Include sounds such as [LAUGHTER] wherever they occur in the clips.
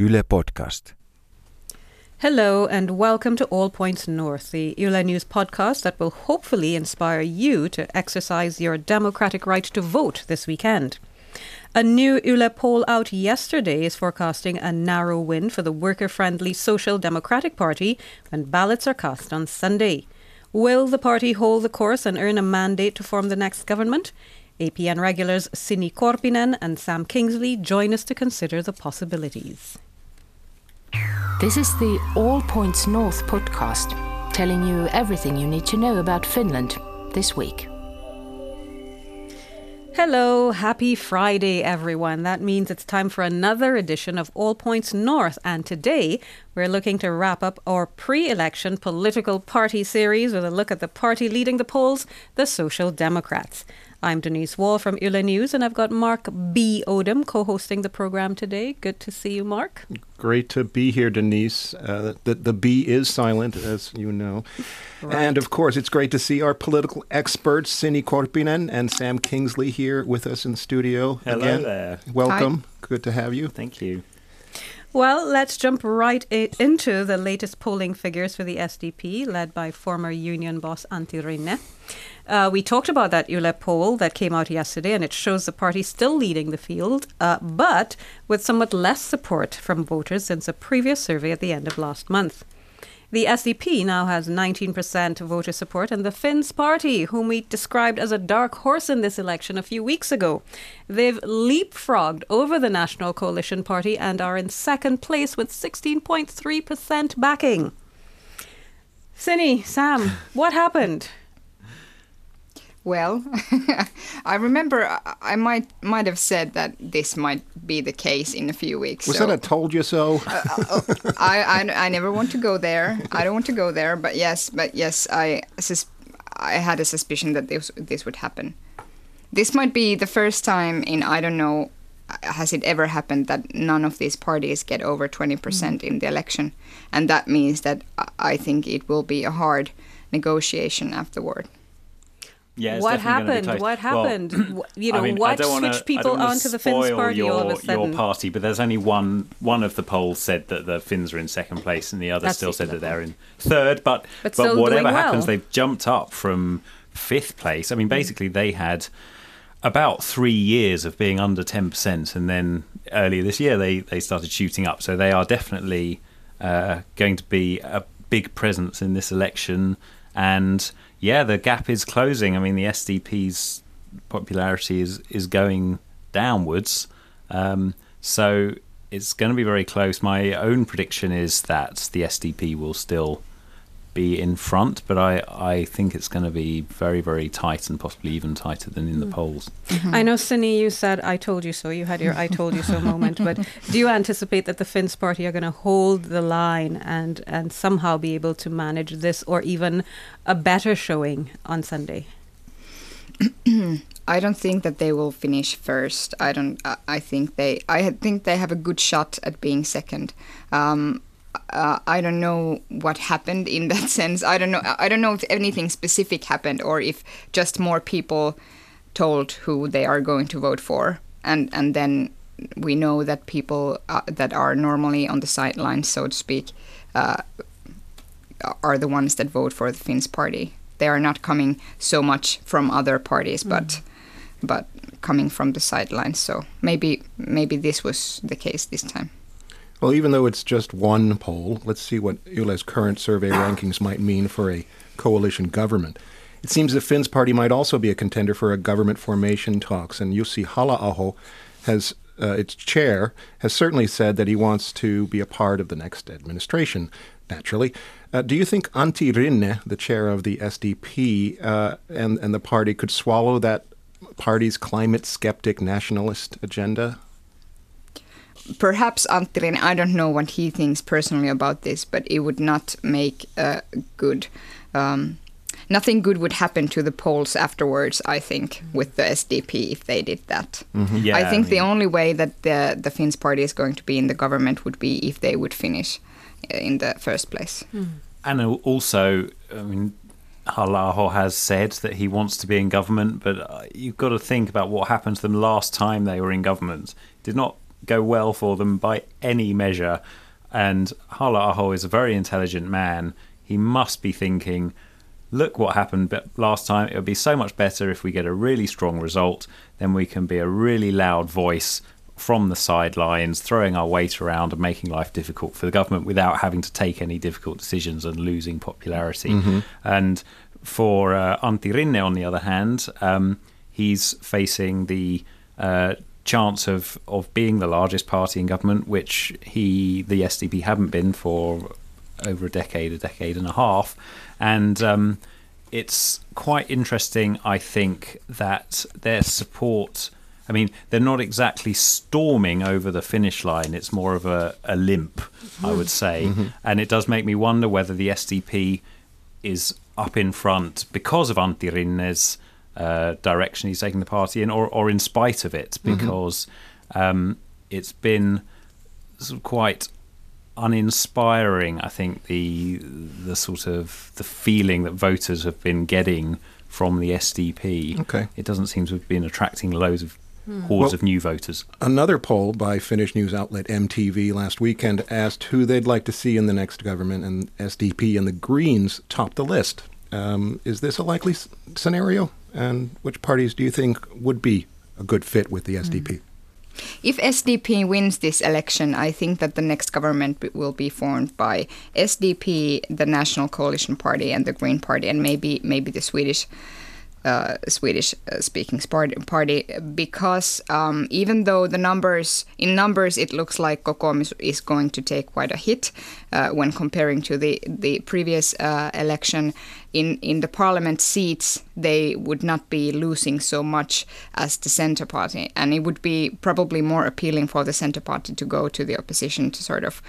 Yle Podcast. Hello and welcome to All Points North, the Yle News podcast that will hopefully inspire you to exercise your democratic right to vote this weekend. A new Yle poll out yesterday is forecasting a narrow win for the worker friendly Social Democratic Party when ballots are cast on Sunday. Will the party hold the course and earn a mandate to form the next government? APN regulars Sini Korpinen and Sam Kingsley join us to consider the possibilities. This is the All Points North podcast, telling you everything you need to know about Finland this week. Hello, happy Friday, everyone. That means it's time for another edition of All Points North. And today we're looking to wrap up our pre election political party series with a look at the party leading the polls, the Social Democrats. I'm Denise Wall from Yle News, and I've got Mark B. Odom co hosting the program today. Good to see you, Mark. Great to be here, Denise. Uh, the, the B is silent, as you know. Right. And of course, it's great to see our political experts, Sini Korpinen and Sam Kingsley, here with us in studio. Hello again. there. Welcome. Hi. Good to have you. Thank you. Well, let's jump right into the latest polling figures for the SDP, led by former union boss Antti Rinne. Uh, we talked about that Yle poll that came out yesterday, and it shows the party still leading the field, uh, but with somewhat less support from voters since a previous survey at the end of last month. The SDP now has 19% voter support, and the Finns party, whom we described as a dark horse in this election a few weeks ago, they've leapfrogged over the National Coalition Party and are in second place with 16.3% backing. Sini, Sam, what happened? Well, [LAUGHS] I remember I might might have said that this might be the case in a few weeks. Was so. that a told you so? [LAUGHS] uh, uh, I, I, I never want to go there. I don't want to go there. But yes, but yes, I sus- I had a suspicion that this this would happen. This might be the first time in I don't know has it ever happened that none of these parties get over 20% mm. in the election and that means that I think it will be a hard negotiation afterward. Yeah, what happened? What happened? Well, you know, I mean, what wanna, switched people onto the Finns party your, all of a sudden? Your party, but there's only one. One of the polls said that the Finns are in second place, and the other That's still said that they're in third. But but, but whatever well. happens, they've jumped up from fifth place. I mean, basically, they had about three years of being under ten percent, and then earlier this year they they started shooting up. So they are definitely uh, going to be a big presence in this election, and yeah, the gap is closing. I mean, the SDP's popularity is is going downwards, um, so it's going to be very close. My own prediction is that the SDP will still be in front, but I, I think it's going to be very, very tight and possibly even tighter than in the polls. Mm-hmm. I know, Sini, you said, I told you so. You had your I told you so [LAUGHS] moment. But do you anticipate that the Finns party are going to hold the line and, and somehow be able to manage this or even a better showing on Sunday? [CLEARS THROAT] I don't think that they will finish first. I don't. I think they. I think they have a good shot at being second. Um, uh, I don't know what happened in that [LAUGHS] sense. I don't know. I don't know if anything specific happened or if just more people told who they are going to vote for, and and then we know that people uh, that are normally on the sidelines, so to speak, uh, are the ones that vote for the Finns party. They are not coming so much from other parties, mm. but but coming from the sidelines. So maybe maybe this was the case this time. Well, even though it's just one poll, let's see what Yle's current survey rankings might mean for a coalition government. It seems the Finns party might also be a contender for a government formation talks, and Jussi Halla-aho has uh, its chair has certainly said that he wants to be a part of the next administration. Naturally, uh, do you think Antti Rinne, the chair of the SDP, uh, and and the party could swallow that party's climate skeptic nationalist agenda? Perhaps Antti I don't know what he thinks personally about this, but it would not make a good. Um, nothing good would happen to the polls afterwards. I think with the SDP if they did that. Mm-hmm. Yeah, I think I mean, the only way that the the Finns party is going to be in the government would be if they would finish in the first place. Mm. And also, I mean, Halla-aho has said that he wants to be in government, but uh, you've got to think about what happened to them last time they were in government. Did not go well for them by any measure. And Halla Aho is a very intelligent man. He must be thinking, look what happened last time. It would be so much better if we get a really strong result. Then we can be a really loud voice from the sidelines, throwing our weight around and making life difficult for the government without having to take any difficult decisions and losing popularity. Mm-hmm. And for uh, Antti Rinne, on the other hand, um, he's facing the uh, chance of, of being the largest party in government, which he, the SDP, haven't been for over a decade, a decade and a half. And um, it's quite interesting, I think, that their support. I mean, they're not exactly storming over the finish line. It's more of a, a limp, I would say. Mm-hmm. And it does make me wonder whether the SDP is up in front because of Antti Rinne's uh, direction he's taking the party in, or, or in spite of it, mm-hmm. because mm-hmm. um, it's been sort of quite uninspiring. I think the the sort of the feeling that voters have been getting from the SDP. Okay, it doesn't seem to have been attracting loads of hmm. hordes well, of new voters. Another poll by Finnish news outlet MTV last weekend asked who they'd like to see in the next government, and SDP and the Greens topped the list. Um, is this a likely s- scenario? And which parties do you think would be a good fit with the SDP? Mm. If SDP wins this election, I think that the next government will be formed by SDP, the National Coalition Party, and the Green Party, and maybe maybe the Swedish uh, Swedish uh, speaking party because um, even though the numbers in numbers it looks like Kokoomus is going to take quite a hit uh, when comparing to the the previous uh, election. In in the parliament seats they would not be losing so much as the center party and it would be probably more appealing for the center party to go to the opposition to sort of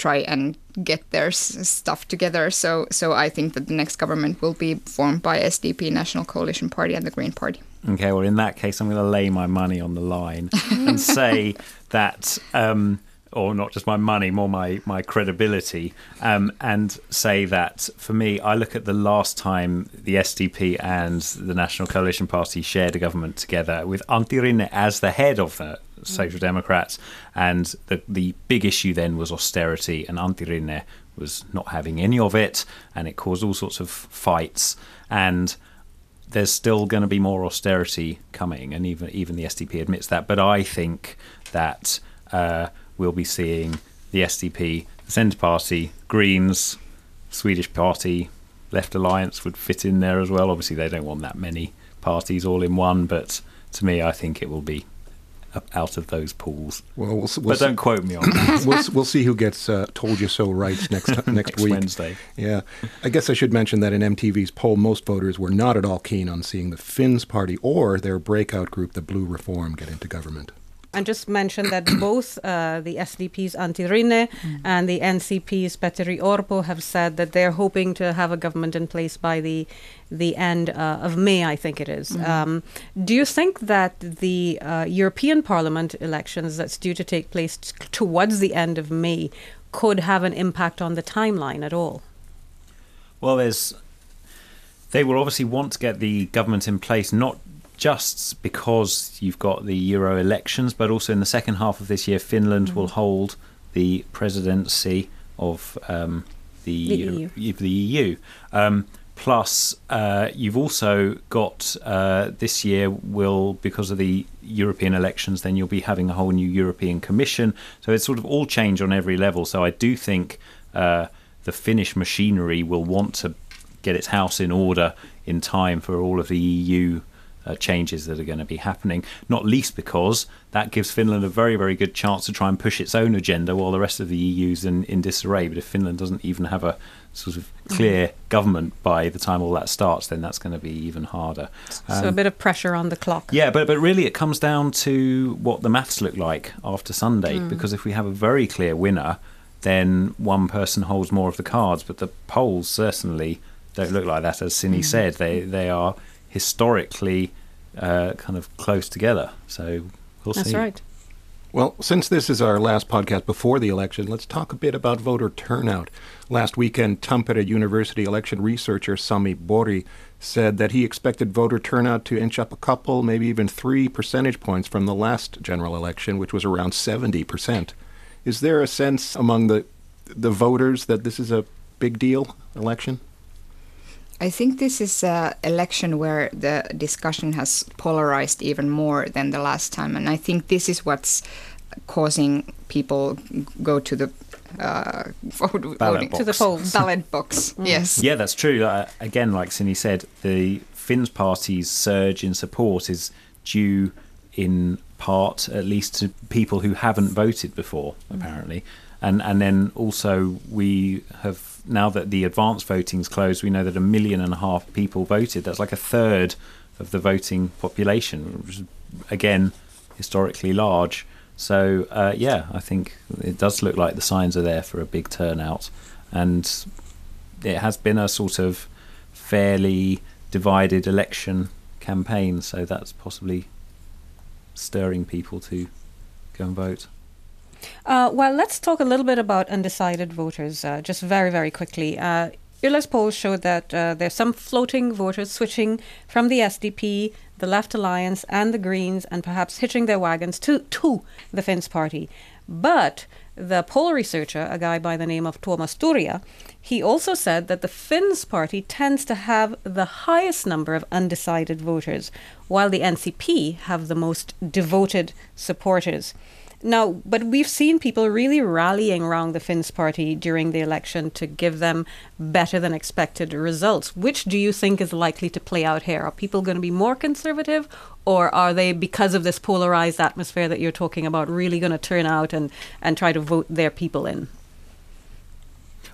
try and get their s- stuff together. So, so I think that the next government will be formed by SDP, National Coalition Party, and the Green Party. Okay, well, in that case, I'm going to lay my money on the line and [LAUGHS] say that, um, or not just my money, more my my credibility, um, and say that for me, I look at the last time the SDP and the National Coalition Party shared a government together with Antti Rinne as the head of the Social Democrats, and the the big issue then was austerity, and Antti Rinne was not having any of it, and it caused all sorts of fights. And there's still going to be more austerity coming, and even even the SDP admits that. But I think that uh, we'll be seeing the SDP, the Centre Party, Greens, Swedish Party, Left Alliance would fit in there as well. Obviously, they don't want that many parties all in one, but to me, I think it will be out of those pools. Well, we'll, we'll but don't quote me on that. [COUGHS] we'll, we'll see who gets uh, "Told You So" right next [LAUGHS] next, next week. Wednesday. Yeah, I guess I should mention that in MTV's poll, most voters were not at all keen on seeing the Finns party or their breakout group, the Blue Reform, get into government and just mention that [COUGHS] both uh, the SDP's Antti Rinne mm. and the NCP's Petteri Orpo have said that they're hoping to have a government in place by the the end uh, of May, I think it is. Mm. Um, do you think that the uh, European Parliament elections that's due to take place t- towards the end of May could have an impact on the timeline at all? Well, there's they will obviously want to get the government in place not just because you've got the Euro elections, but also in the second half of this year, Finland mm-hmm. will hold the presidency of um, the, the, EU. The EU. Um, plus, uh, you've also got uh, this year will because of the European elections, then you'll be having a whole new European Commission. So it's sort of all change on every level. So I do think uh, the Finnish machinery will want to get its house in order in time for all of the EU uh, changes that are going to be happening, not least because that gives Finland a very, very good chance to try and push its own agenda while the rest of the EU's in, in disarray. But if Finland doesn't even have a sort of clear mm. government by the time all that starts, then that's going to be even harder. Um, so a bit of pressure on the clock. Yeah, but but really it comes down to what the maths look like after Sunday, mm. because if we have a very clear winner, then one person holds more of the cards. But the polls certainly don't look like that. As Sini mm. said, they they are historically uh, kind of close together. So we'll That's see. right. Well, since this is our last podcast before the election, let's talk a bit about voter turnout. Last weekend, Tampere University election researcher Sami Borg said that he expected voter turnout to inch up a couple, maybe even three percentage points from the last general election, which was around 70%. Is there a sense among the the voters that this is a big deal election? I think this is an election where the discussion has polarized even more than the last time, and I think this is what's causing people go to the uh, [LAUGHS] vote, Ballot box. To the polls. ballot box. Yes. Yeah, that's true. Uh, again, like Sini said, the Finns party's surge in support is due in part, at least, to people who haven't voted before, apparently. And and then also we have now that the advance voting's closed, we know that a million and a half people voted. That's like a third of the voting population, which is again historically large. So uh, yeah, I think it does look like the signs are there for a big turnout, and it has been a sort of fairly divided election campaign. So that's possibly stirring people to go and vote. Uh, well, let's talk a little bit about undecided voters, uh, just very, very quickly. Uh, Yle's polls showed that uh, there's some floating voters switching from the SDP, the Left Alliance, and the Greens, and perhaps hitching their wagons to, to the Finns party. But the poll researcher, a guy by the name of Tuomas Turja, he also said that the Finns party tends to have the highest number of undecided voters, while the NCP have the most devoted supporters. Now, but we've seen people really rallying around the Finns party during the election to give them better than expected results. Which do you think is likely to play out here? Are people going to be more conservative, or are they, because of this polarized atmosphere that you're talking about, really going to turn out and, and try to vote their people in?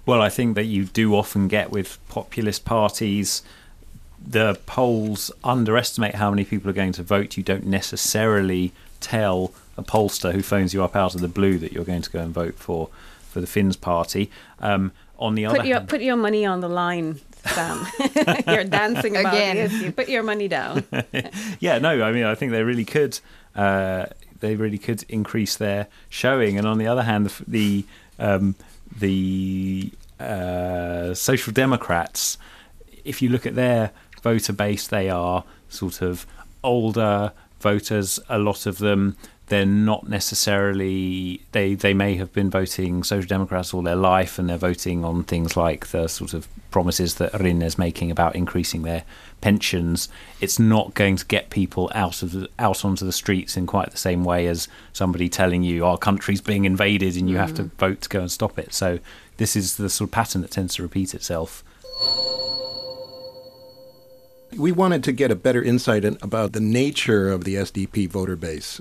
Well, I think that you do often get with populist parties. The polls underestimate how many people are going to vote. You don't necessarily tell a pollster who phones you up out of the blue that you're going to go and vote for for the Finns party. Um, on the other Put your hand, put your money on the line, Sam. [LAUGHS] you're dancing about Again. this. You put your money down. [LAUGHS] [LAUGHS] yeah, no, I mean, I think they really could. Uh, they really could increase their showing, and on the other hand, the the, um, the uh, Social Democrats, if you look at their voter base, they are sort of older voters. A lot of them, they're not necessarily they they may have been voting Social Democrats all their life, and they're voting on things like the sort of promises that Rinne is making about increasing their pensions. It's not going to get people out of the, out onto the streets in quite the same way as somebody telling you our country's being invaded and you have to mm. vote to go and stop it. So this is the sort of pattern that tends to repeat itself. We wanted to get a better insight in, about the nature of the SDP voter base,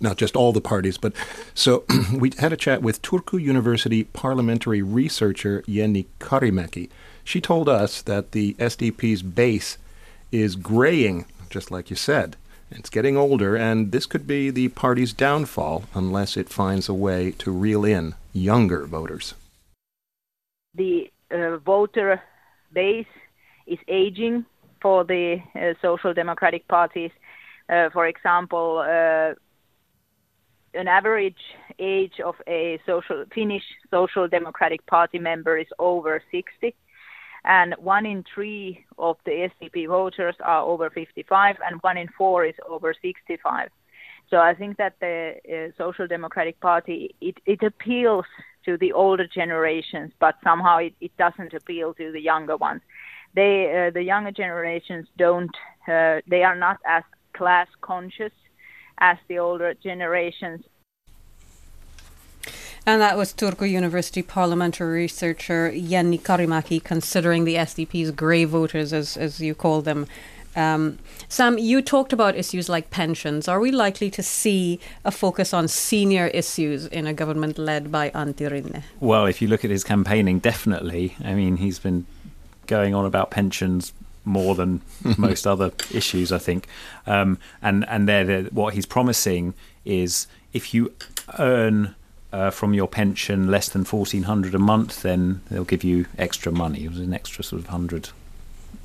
not just all the parties, but so [CLEARS THROAT] we had a chat with Turku University parliamentary researcher Jenni Karimäki. She told us that the SDP's base is graying, just like you said. It's getting older, and this could be the party's downfall unless it finds a way to reel in younger voters. the uh, voter base is aging for the uh, social democratic parties. Uh, for example, uh, an average age of a social Finnish social democratic party member is over 60, and one in three of the SDP voters are over 55, and one in four is over 65. So I think that the uh, Social Democratic Party it, it appeals to the older generations, but somehow it, it doesn't appeal to the younger ones. They uh, the younger generations don't uh, they are not as class conscious as the older generations. And that was Turku University parliamentary researcher Jenni Karimäki considering the SDP's grey voters, as, as you call them. Um, Sam, you talked about issues like pensions. Are we likely to see a focus on senior issues in a government led by Antti Rinne? Well, if you look at his campaigning, definitely. I mean, he's been going on about pensions more than [LAUGHS] most other issues, I think. Um, and and there, what he's promising is if you earn uh, from your pension less than fourteen hundred a month, then they'll give you extra money. It was an extra sort of hundred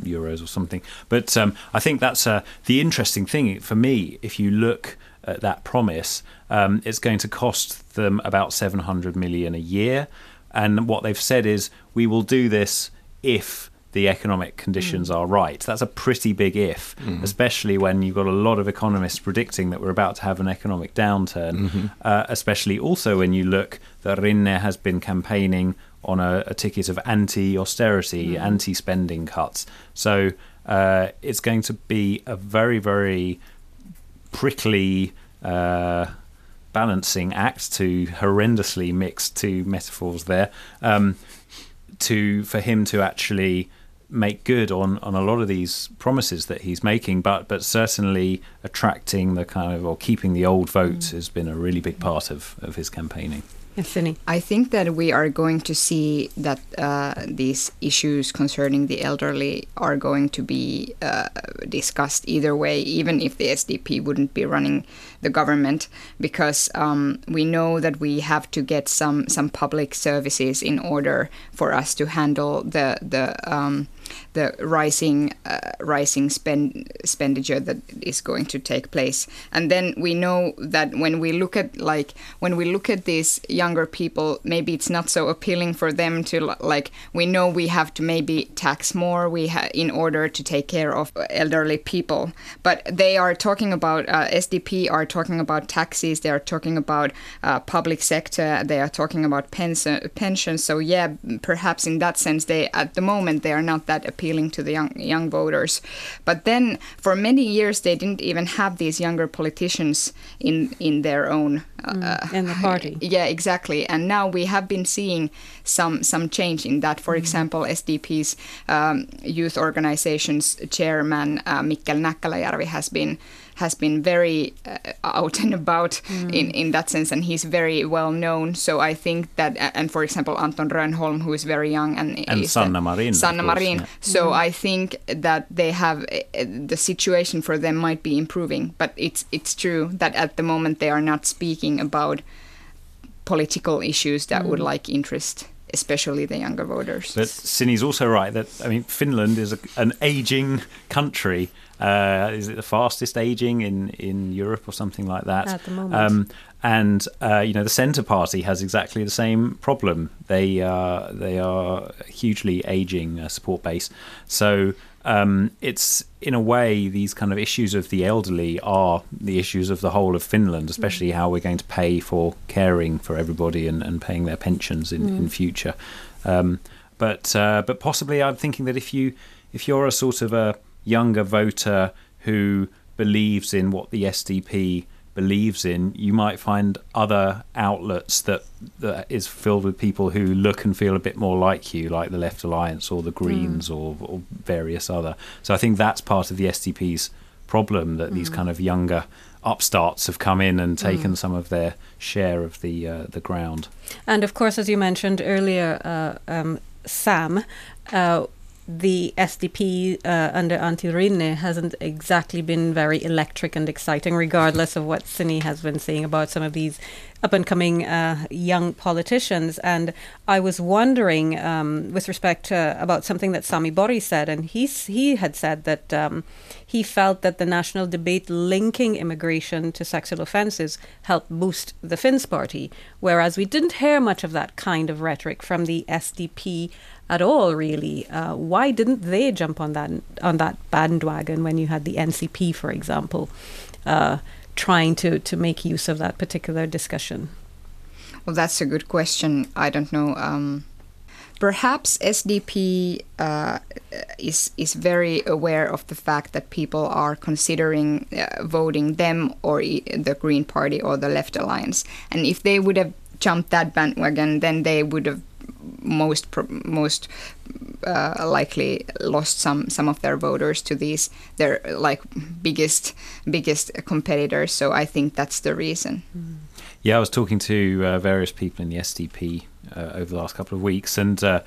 euros or something. But um, I think that's uh, the interesting thing for me. If you look at that promise, um, it's going to cost them about 700 million a year. And what they've said is, we will do this if the economic conditions Mm. are right. That's a pretty big if, especially when you've got a lot of economists predicting that we're about to have an economic downturn. Uh, especially also when you look that Rinne has been campaigning on a, a ticket of anti-austerity, anti-spending cuts. So uh, it's going to be a very, very prickly. Uh, balancing act to horrendously mix two metaphors there um, to for him to actually make good on, on a lot of these promises that he's making, but but certainly attracting the kind of or keeping the old vote has been a really big part of, of his campaigning. Yes, Sini. I think that we are going to see that uh, these issues concerning the elderly are going to be uh, discussed either way, even if the SDP wouldn't be running the government, because um, we know that we have to get some some public services in order for us to handle the the um, the rising uh, rising spend expenditure that is going to take place. And then we know that when we look at like when we look at these younger people maybe it's not so appealing for them to like we know we have to maybe tax more we ha- in order to take care of elderly people. But they are talking about uh, SDP are talking about taxes they are talking about uh, public sector they are talking about pension pensions so yeah perhaps in that sense they at the moment they are not that appealing to the young young voters but then for many years they didn't even have these younger politicians in in their own uh, in the party. [LAUGHS] yeah, exactly. And now we have been seeing some some change in that. For example, SDP's um, youth organization's chairman uh, Mikkel Näkkäläjärvi has been has been very uh, out and about in, in that sense, and he's very well known. So I think that, and for example, Anton Rönnholm, who is very young, and, And Sanna Marin, Sanna Marin. yeah. So I think that they have uh, the situation for them might be improving, but it's it's true that at the moment they are not speaking about political issues that would like interest, especially the younger voters. But Sini's also right that I mean Finland is a, an aging country. Uh, is it the fastest aging in, in Europe or something like that? At the moment. Um, and uh, you know the Centre Party has exactly the same problem. They uh, they are a hugely aging uh, support base. So um, it's in a way these kind of issues of the elderly are the issues of the whole of Finland, especially how we're going to pay for caring for everybody and, and paying their pensions in, in future. Um, but uh, but possibly I'm thinking that if you if you're a sort of a younger voter who believes in what the SDP believes in, you might find other outlets that that is filled with people who look and feel a bit more like you, like the Left Alliance or the Greens or, or various other. So I think that's part of the SDP's problem that these kind of younger upstarts have come in and taken some of their share of the uh, the ground. And of course, as you mentioned earlier, uh, um, Sam, uh, the SDP uh, under Antti Rinne hasn't exactly been very electric and exciting, regardless of what Sini has been saying about some of these up and coming uh, young politicians. And I was wondering, um, with respect to, about something that Sami Borg said, and he's, he had said that um, he felt that the national debate linking immigration to sexual offences helped boost the Finns party, whereas we didn't hear much of that kind of rhetoric from the SDP at all, really. Uh, why didn't they jump on that on that bandwagon when you had the NCP, for example, uh, trying to to make use of that particular discussion? Well, that's a good question. I don't know. Um, perhaps SDP uh, is is very aware of the fact that people are considering uh, voting them or the Green Party or the Left Alliance, and if they would have jumped that bandwagon, then they would have most most uh, likely lost some some of their voters to these their like biggest biggest competitors. So I think that's the reason. Yeah, I was talking to uh, various people in the SDP uh, over the last couple of weeks, and uh,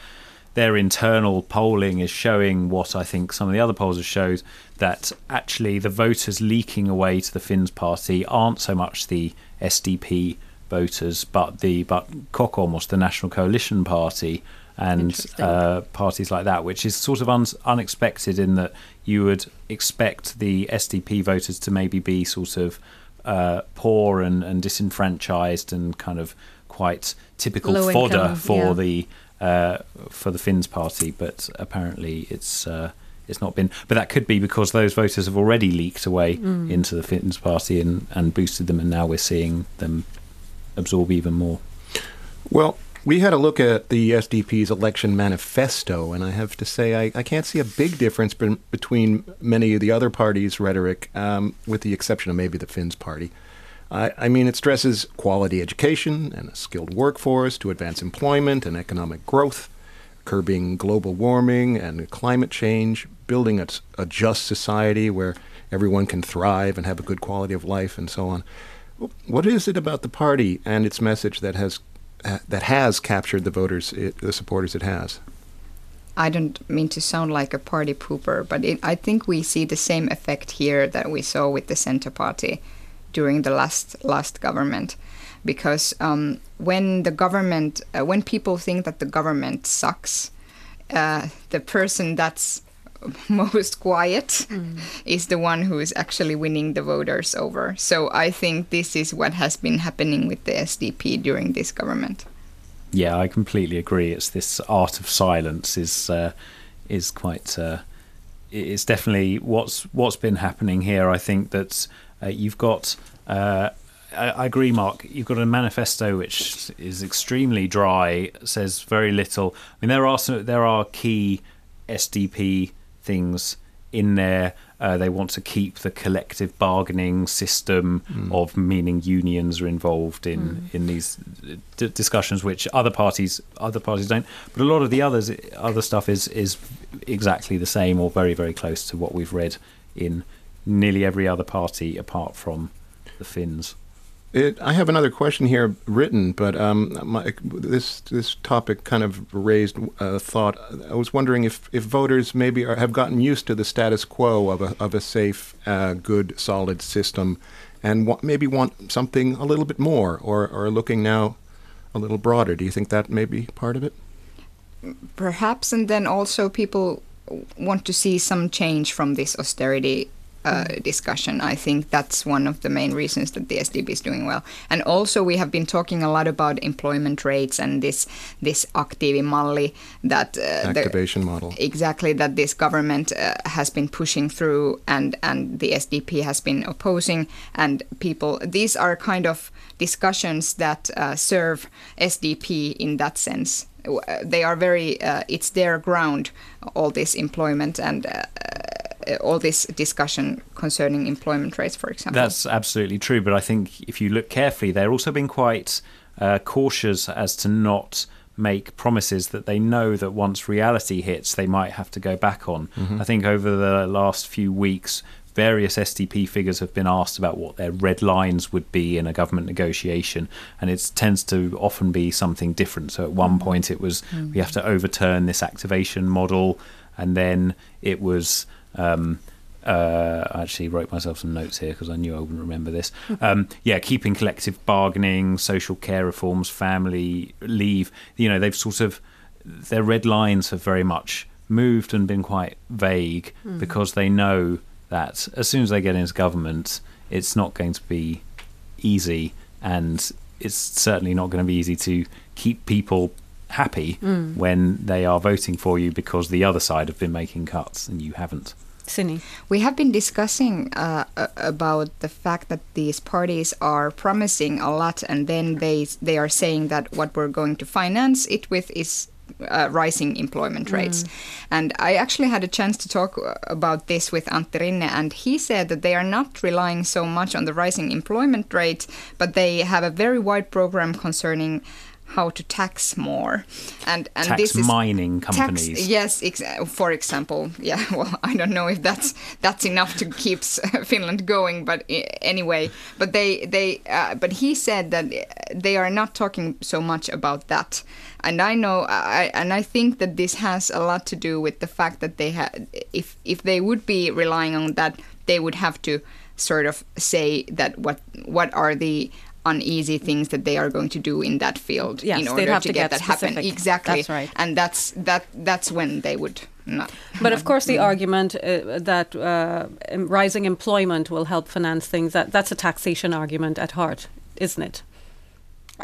their internal polling is showing what I think some of the other polls have showed that actually the voters leaking away to the Finns party aren't so much the SDP voters, but the but Kokoomus, the National Coalition Party, and uh, parties like that, which is sort of un- unexpected in that you would expect the SDP voters to maybe be sort of uh, poor and, and disenfranchised and kind of quite typical Low fodder income, for yeah. the uh, for the Finns party, but apparently it's uh, it's not been. But that could be because those voters have already leaked away Mm. into the Finns party and, and boosted them, and now we're seeing them absorb even more. Well, we had a look at the SDP's election manifesto, and I have to say I, I can't see a big difference be- between many of the other parties' rhetoric, um, with the exception of maybe the Finns party. I, I mean, it stresses quality education and a skilled workforce to advance employment and economic growth, curbing global warming and climate change, building a, a just society where everyone can thrive and have a good quality of life, and so on. What is it about the party and its message that has uh, that has captured the voters, it, the supporters it has? I don't mean to sound like a party pooper, but it, I think we see the same effect here that we saw with the Centre Party during the last last government, because um, when the government, uh, when people think that the government sucks, uh, the person that's [LAUGHS] most quiet is the one who is actually winning the voters over. So I think this is what has been happening with the SDP during this government. Yeah, I completely agree. It's this art of silence is uh, is quite. Uh, it's definitely what's what's been happening here. I think that uh, you've got. Uh, I, I agree, Mark. You've got a manifesto which is extremely dry, says very little. I mean, there are some, there are key SDP things in there. Uh, they want to keep the collective bargaining system hmm. of meaning unions are involved in hmm. in these uh, d- discussions, which other parties other parties don't. But a lot of the others other stuff is is exactly the same or very very close to what we've read in nearly every other party apart from the Finns. It, I have another question here written, but um, my, this this topic kind of raised a thought. I was wondering if, if voters maybe are, have gotten used to the status quo of a of a safe, uh, good, solid system, and maybe want something a little bit more, or are looking now a little broader. Do you think that may be part of it? perhaps and then also people want to see some change from this austerity uh, discussion. I think that's one of the main reasons that the SDP is doing well. And also, we have been talking a lot about employment rates and this this aktiivimalli that uh, the- Activation model. exactly that this government uh, has been pushing through and and the SDP has been opposing and people these are kind of discussions that uh, serve SDP in that sense uh, they are very uh, it's their ground all this employment and all this discussion concerning employment rates for example That's absolutely true, but I think if you look carefully, they're also being quite uh, cautious as to not make promises that they know that once reality hits, they might have to go back on. Mm-hmm. I think over the last few weeks, various SDP figures have been asked about what their red lines would be in a government negotiation, and it tends to often be something different. So at one mm-hmm. point, it was we have mm-hmm. to overturn this activation model, and then it was. Um, uh, I actually wrote myself some notes here because I knew I wouldn't remember this. Um, yeah, keeping collective bargaining, social care reforms, family leave. You know, they've sort of their red lines have very much moved and been quite vague because they know that as soon as they get into government, it's not going to be easy, and it's certainly not going to be easy to keep people happy when they are voting for you because the other side have been making cuts and you haven't. Sini. We have been discussing uh, about the fact that these parties are promising a lot, and then they they are saying that what we're going to finance it with is uh, rising employment rates. And I actually had a chance to talk uh, about this with Antti Rinne, and he said that they are not relying so much on the rising employment rate, but they have a very wide program concerning how to tax more. And and Tax this is mining Tax, companies. yes, ex- for example, yeah. [LAUGHS] Well, I don't know if that's that's enough to keep [LAUGHS] Finland going, but anyway, but they they uh, but he said that they are not talking so much about that, and I know I and I think that this has a lot to do with the fact that they had if if they would be relying on that, they would have to sort of say that what what are the uneasy things that they are going to do in that field Yes, in they'd order have to, to get get that happen exactly That's right. and that's that that's when they would not. But of course, the argument uh, that uh, rising employment will help finance things, that, that's a taxation argument at heart, isn't it?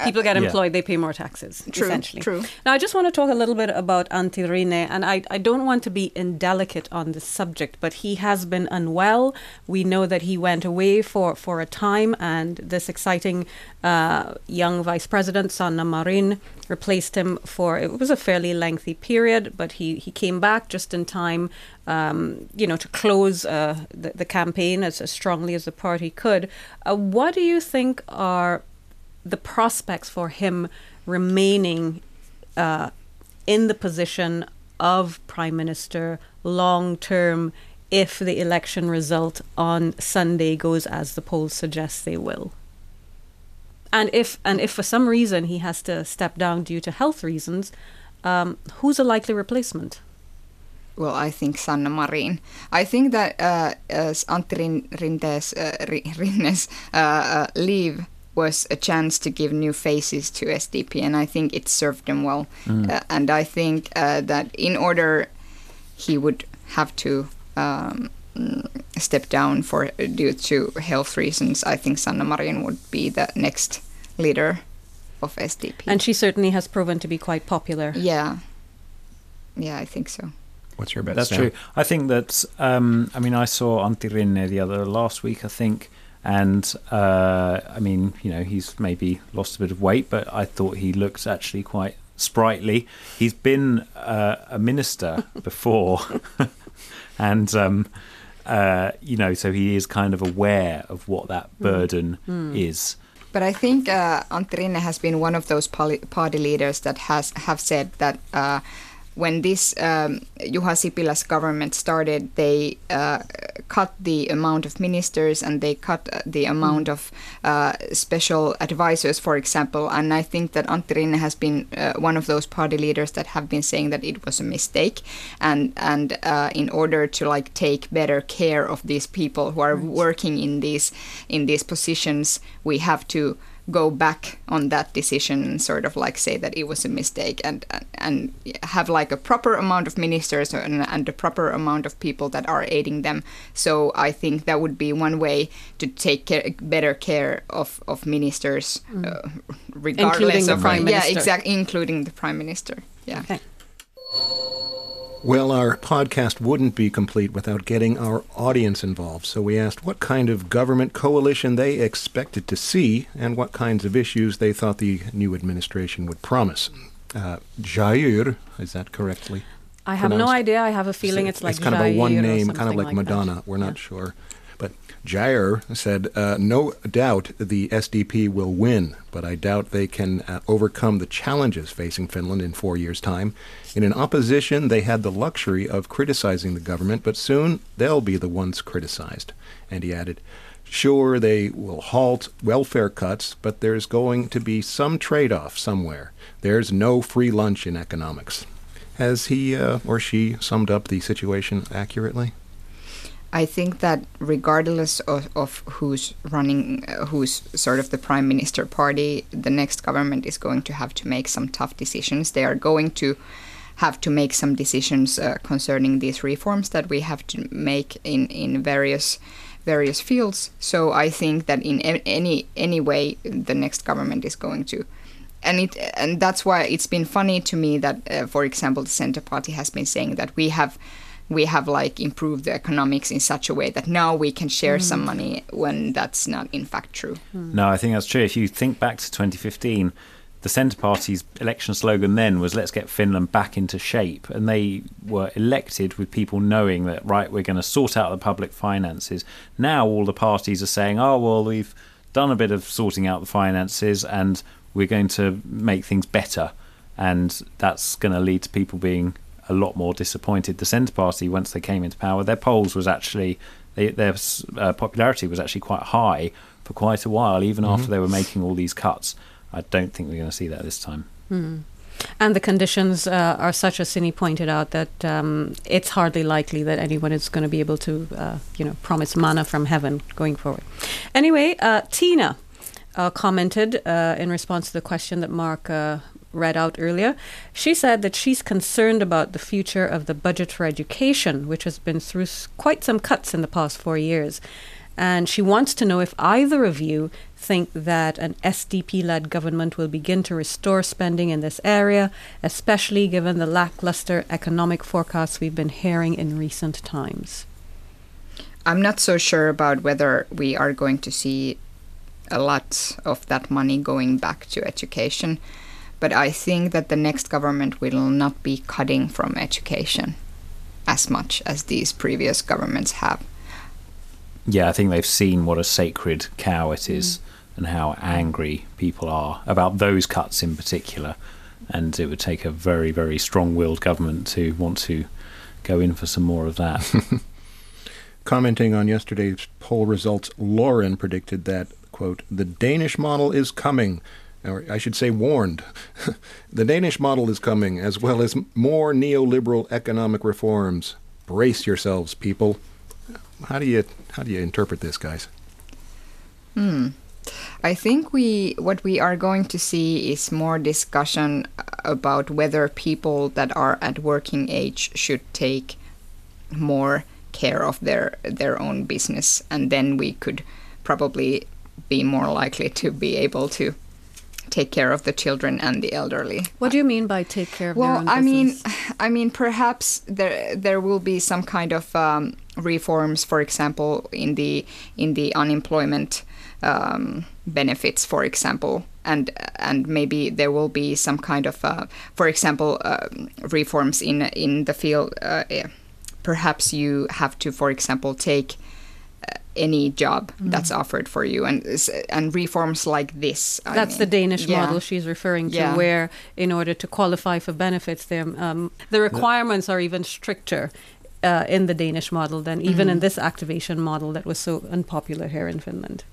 People get Yeah. employed, they pay more taxes, True, essentially. true. Now, I just want to talk a little bit about Antti Rinne, and I, I don't want to be indelicate on this subject, but he has been unwell. We know that he went away for, for a time, and this exciting uh, young vice president, Sanna Marin, replaced him for, it was a fairly lengthy period, but he, he came back just in time, um, you know, to close uh, the, the campaign as, as strongly as the party could. Uh, what do you think are the prospects for him remaining uh, in the position of prime minister long term if the election result on Sunday goes as the polls suggest they will. And if and if for some reason he has to step down due to health reasons, um, who's a likely replacement? Well, I think Sanna Marin. I think that uh, Antti Rinne's, uh, [LAUGHS] uh, uh, leave was a chance to give new faces to SDP, and I think it served them well. Uh, and I think uh, that in order he would have to um, mm, step down for due to health reasons, I think Sanna Marin would be the next leader of SDP. And she certainly has proven to be quite popular. yeah, yeah, I think so. What's your bet? That's Sam? true. I think that. Um, I mean, I saw Antti Rinne the other last week, I think, and uh, I mean, you know, he's maybe lost a bit of weight, but I thought he looked actually quite sprightly. He's been uh, a minister [LAUGHS] before, [LAUGHS] and um, uh, you know, so he is kind of aware of what that burden is. But I think uh, has been one of those poli- party leaders that has have said that uh, when this um, Juha Sipilä's government started, they uh, cut the amount of ministers and they cut uh, the amount of uh, special advisors, for example. And I think that Antti Rinne has been uh, one of those party leaders that have been saying that it was a mistake, and and uh, in order to like take better care of these people who are working in these in these positions, we have to go back on that decision and sort of like say that it was a mistake and and, have like a proper amount of ministers and, and a proper amount of people that are aiding them so i think that would be one way to take care, better care of of ministers uh, regardless Including the of prime yeah minister. exactly including the prime minister yeah Okay. Well, our podcast wouldn't be complete without getting our audience involved. So we asked what kind of government coalition they expected to see and what kinds of issues they thought the new administration would promise. Uh, Jair, is that correctly? I have no idea. I have a feeling it's like it's kind of a one name, kind of like, that. Madonna. We're not Yeah. sure. Jair said, uh, no doubt the SDP will win, but I doubt they can uh, overcome the challenges facing Finland in four years' time. In an opposition, they had the luxury of criticizing the government, but soon they'll be the ones criticized. And he added, Sure, they will halt welfare cuts, but there's going to be some trade off somewhere. There's no free lunch in economics. Has he uh, or she summed up the situation accurately? I think that regardless of, of who's running, uh, who's sort of the prime minister party, the next government is going to have to make some tough decisions. They are going to have to make some decisions uh, concerning these reforms that we have to make in, in various various fields. So I think that in any any way, the next government is going to. And it and that's why it's been funny to me that, uh, for example, the Centre Party has been saying that we have we have like improved the economics in such a way that now we can share some mm. money when that's not in fact true. Hmm. No, I think that's true. If you think back to 2015, the Centre Party's election slogan then was "Let's get Finland back into shape," and they were elected with people knowing that right, we're going to sort out the public finances. Now all the parties are saying, "Oh well, we've done a bit of sorting out the finances, and we're going to make things better," and that's going to lead to people being a lot more disappointed. The Centre Party, once they came into power, their polls was actually they, their uh, popularity was actually quite high for quite a while, even after they were making all these cuts. I don't think we're going to see that this time. And the conditions uh, are such, as Sini pointed out, that um, it's hardly likely that anyone is going to be able to, uh, you know, promise manna from heaven going forward. Anyway, uh, Tina uh, commented uh, in response to the question that Mark uh, read out earlier, she said that she's concerned about the future of the budget for education, which has been through quite some cuts in the past four years. And she wants to know if either of you think that an SDP led government will begin to restore spending in this area, especially given the lackluster economic forecasts we've been hearing in recent times. I'm not so sure about whether we are going to see a lot of that money going back to education, but I think that the next government will not be cutting from education as much as these previous governments have. Yeah, I think they've seen what a sacred cow it is mm. and how angry people are about those cuts in particular. And it would take a very, very strong willed government to want to go in for some more of that. [LAUGHS] Commenting on yesterday's poll results, Lauren predicted that, quote, the Danish model is coming, or I should say warned. [LAUGHS] the Danish model is coming, as well as more neoliberal economic reforms. Brace yourselves, people. How do you how do you interpret this, guys? Hmm. I think we what we are going to see is more discussion about whether people that are at working age should take more care of their their own business, and then we could probably be more likely to be able to take care of the children and the elderly. What do you mean by take care of well, I business? mean, [SIGHS] I mean, perhaps there there will be some kind of um, reforms, for example, in the in the unemployment um, benefits, for example, and and maybe there will be some kind of, uh, for example, uh, reforms in in the field. Uh, perhaps you have to, for example, take any job mm. that's offered for you and and reforms like this I that's mean. the danish yeah. model she's referring to yeah. where in order to qualify for benefits um, the requirements are even stricter uh, in the danish model than even mm. in this activation model that was so unpopular here in finland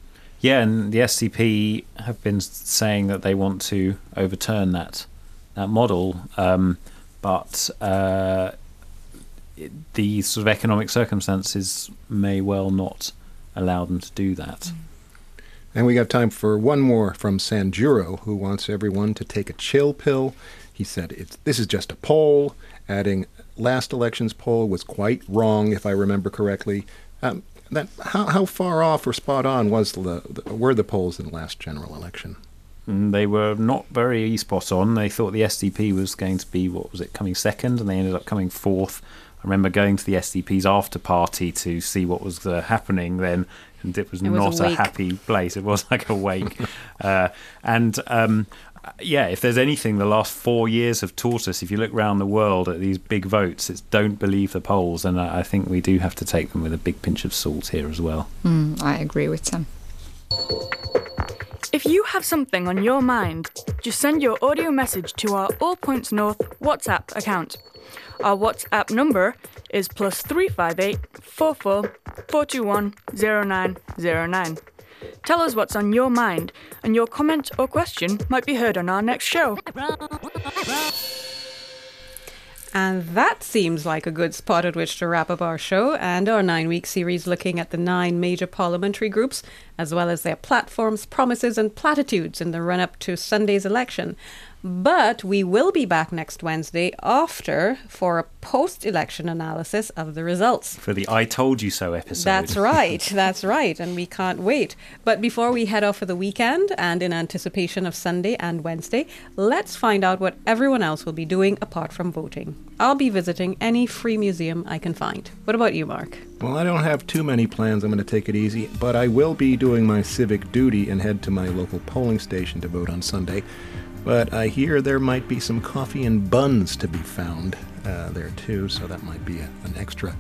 yeah and the SDP have been saying that they want to overturn that that model um, but uh, the sort of economic circumstances may well not allow them to do that. And we have time for one more from Sanjuro, who wants everyone to take a chill pill. He said, it's, This is just a poll, adding, last election's poll was quite wrong, if I remember correctly. Um, that how, how far off or spot on was the, the were the polls in the last general election? Mm, they were not very spot on. They thought the SDP was going to be what was it coming second, and they ended up coming fourth. I remember going to the SDP's after party to see what was uh, happening then, and it was, it was not a, a, happy place. It was [LAUGHS] like a wake. uh, and um, yeah, if there's anything the last four years have taught us, if you look around the world at these big votes, it's don't believe the polls. And I think we do have to take them with a big pinch of salt here as well. Mm, I agree with Sam. If you have something on your mind, just send your audio message to our All Points North WhatsApp account. Our WhatsApp number is plus 358 44 421 0909. Tell us what's on your mind, and your comment or question might be heard on our next show. And that seems like a good spot at which to wrap up our show and our nine week series looking at the nine major parliamentary groups, as well as their platforms, promises, and platitudes in the run up to Sunday's election. But we will be back next Wednesday after for a post election analysis of the results. For the I Told You So episode. That's [LAUGHS] right. That's right. And we can't wait. But before we head off for the weekend and in anticipation of Sunday and Wednesday, let's find out what everyone else will be doing apart from voting. I'll be visiting any free museum I can find. What about you, Mark? Well, I don't have too many plans. I'm going to take it easy, but I will be doing my civic duty and head to my local polling station to vote on Sunday. But I hear there might be some coffee and buns to be found uh, there too, so that might be a, an extra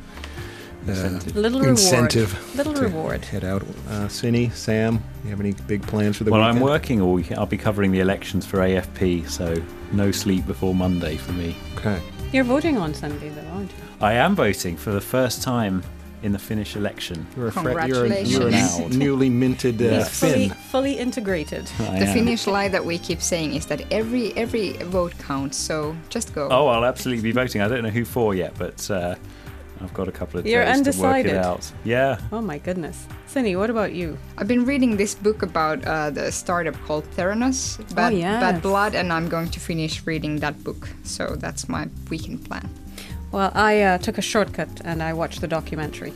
uh, little incentive. Reward. Little reward. Head out. Uh, Sini, Sam, you have any big plans for the well, weekend? I'm working all week. I'll be covering the elections for AFP, so no sleep before Monday for me. Okay. You're voting on Sunday, though, aren't you? I am voting for the first time in the Finnish election. You're a, Congratulations. You're a, you're a newly minted uh, Finn. Fully, fully integrated. I the am. Finnish lie that we keep saying is that every every vote counts, so just go. Oh, I'll absolutely be voting. I don't know who for yet, but uh, I've got a couple of You're days to work it out. Yeah. Oh my goodness. Sini, what about you? I've been reading this book about uh, the startup called Theranos, Bad, yes. Bad Blood, and I'm going to finish reading that book. So that's my weekend plan. Well, I uh, took a shortcut and I watched the documentary.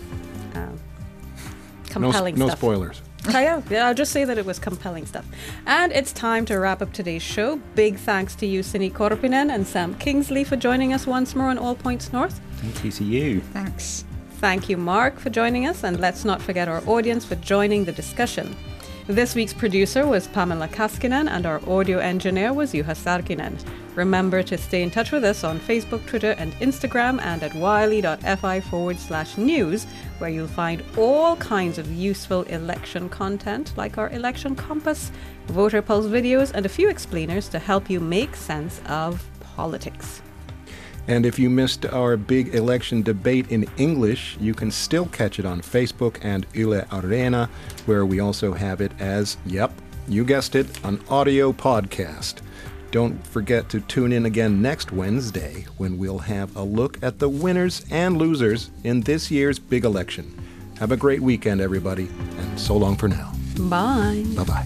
Um, compelling no stuff. No spoilers. [LAUGHS] Yeah, yeah, I'll just say that it was compelling stuff. And it's time to wrap up today's show. Big thanks to you, Sini Korpinen and Sam Kingsley, for joining us once more on All Points North. Thank you to you. Thanks. Thank you, Mark, for joining us, and let's not forget our audience for joining the discussion. This week's producer was Pamela Kaskinen, and our audio engineer was Juha Sarkinen. Remember to stay in touch with us on Facebook, Twitter, and Instagram, and at yle.fi forward slash news, where you'll find all kinds of useful election content, like our election compass, voter pulse videos, and a few explainers to help you make sense of politics. And if you missed our big election debate in English, you can still catch it on Facebook and Yle Arena, where we also have it as, yep, you guessed it, an audio podcast. Don't forget to tune in again next Wednesday when we'll have a look at the winners and losers in this year's big election. Have a great weekend, everybody, and so long for now. Bye. Bye bye.